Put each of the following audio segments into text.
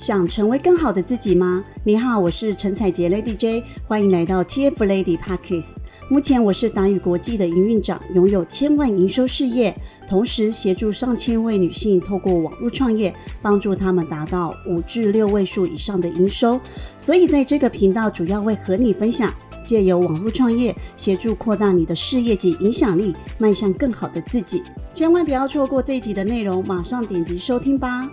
想成为更好的自己吗？你好，我是陈彩杰 Lady J，欢迎来到 TF Lady Pockets。目前我是达宇国际的营运长，拥有千万营收事业，同时协助上千位女性透过网络创业，帮助她们达到五至六位数以上的营收。所以在这个频道，主要会和你分享，借由网络创业，协助扩大你的事业及影响力，迈向更好的自己。千万不要错过这一集的内容，马上点击收听吧。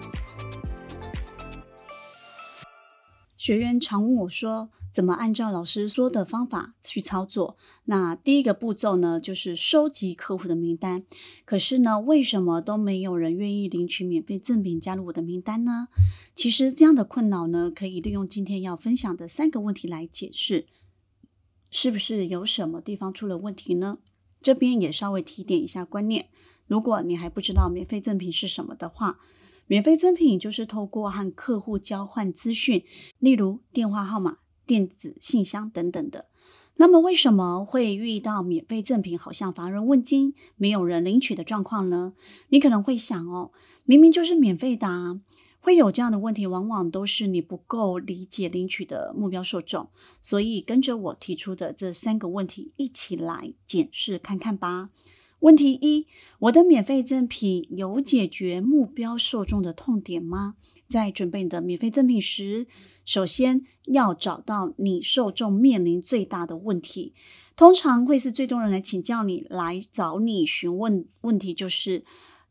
学员常问我说：“怎么按照老师说的方法去操作？”那第一个步骤呢，就是收集客户的名单。可是呢，为什么都没有人愿意领取免费赠品加入我的名单呢？其实这样的困扰呢，可以利用今天要分享的三个问题来解释，是不是有什么地方出了问题呢？这边也稍微提点一下观念，如果你还不知道免费赠品是什么的话。免费赠品就是透过和客户交换资讯，例如电话号码、电子信箱等等的。那么为什么会遇到免费赠品好像乏人问津、没有人领取的状况呢？你可能会想哦，明明就是免费的，啊，会有这样的问题，往往都是你不够理解领取的目标受众。所以跟着我提出的这三个问题一起来检视看看吧。问题一：我的免费赠品有解决目标受众的痛点吗？在准备你的免费赠品时，首先要找到你受众面临最大的问题，通常会是最多人来请教你、来找你询问问题，就是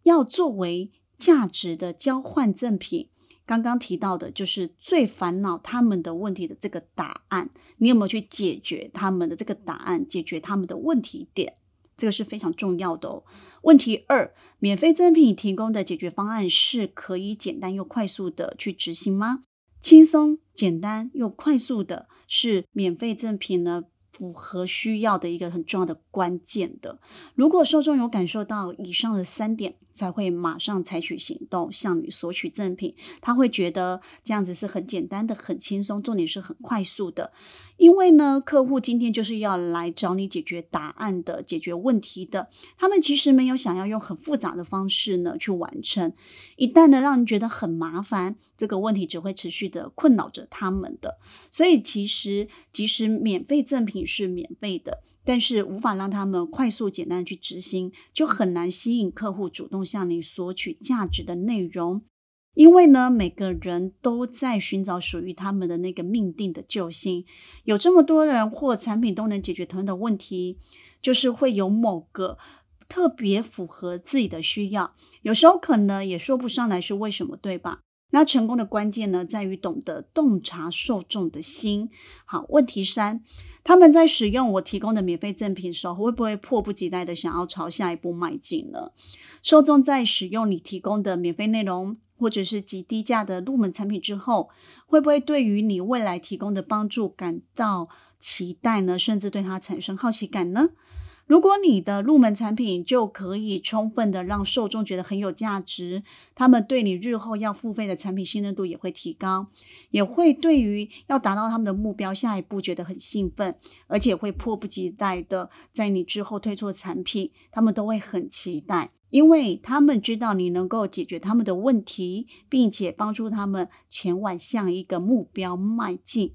要作为价值的交换赠品。刚刚提到的就是最烦恼他们的问题的这个答案，你有没有去解决他们的这个答案，解决他们的问题点？这个是非常重要的哦。问题二，免费赠品提供的解决方案是可以简单又快速的去执行吗？轻松、简单又快速的是免费赠品呢？符合需要的一个很重要的关键的，如果受众有感受到以上的三点，才会马上采取行动向你索取赠品。他会觉得这样子是很简单的、很轻松，重点是很快速的。因为呢，客户今天就是要来找你解决答案的、解决问题的。他们其实没有想要用很复杂的方式呢去完成。一旦呢让人觉得很麻烦，这个问题只会持续的困扰着他们的。所以其实即使免费赠品。是免费的，但是无法让他们快速简单去执行，就很难吸引客户主动向你索取价值的内容。因为呢，每个人都在寻找属于他们的那个命定的救星。有这么多人或产品都能解决同样的问题，就是会有某个特别符合自己的需要。有时候可能也说不上来是为什么，对吧？那成功的关键呢，在于懂得洞察受众的心。好，问题三，他们在使用我提供的免费赠品时候，会不会迫不及待的想要朝下一步迈进呢？受众在使用你提供的免费内容，或者是极低价的入门产品之后，会不会对于你未来提供的帮助感到期待呢？甚至对它产生好奇感呢？如果你的入门产品就可以充分的让受众觉得很有价值，他们对你日后要付费的产品信任度也会提高，也会对于要达到他们的目标下一步觉得很兴奋，而且会迫不及待的在你之后推出的产品，他们都会很期待，因为他们知道你能够解决他们的问题，并且帮助他们前往向一个目标迈进。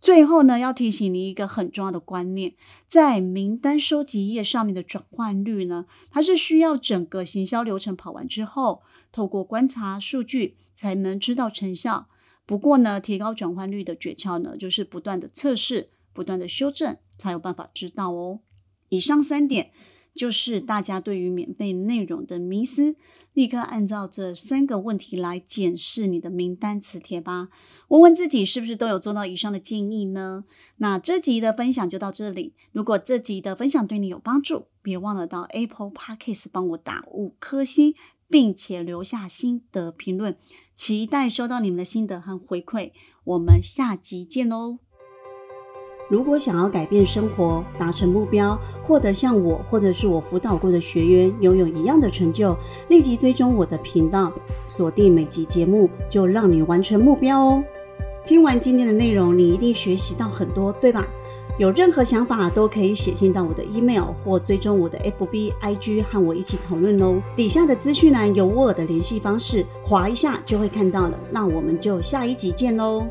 最后呢，要提醒你一个很重要的观念，在名单收集页上面的转换率呢，它是需要整个行销流程跑完之后，透过观察数据才能知道成效。不过呢，提高转换率的诀窍呢，就是不断的测试，不断的修正，才有办法知道哦。以上三点。就是大家对于免费内容的迷思，立刻按照这三个问题来检视你的名单磁铁吧。问问自己是不是都有做到以上的建议呢？那这集的分享就到这里。如果这集的分享对你有帮助，别忘了到 Apple Podcast 帮我打五颗星，并且留下心得评论，期待收到你们的心得和回馈。我们下集见喽！如果想要改变生活、达成目标、获得像我或者是我辅导过的学员拥有一样的成就，立即追踪我的频道，锁定每集节目，就让你完成目标哦。听完今天的内容，你一定学习到很多，对吧？有任何想法都可以写信到我的 email 或追踪我的 FB、IG 和我一起讨论哦。底下的资讯栏有我的联系方式，划一下就会看到了。那我们就下一集见喽。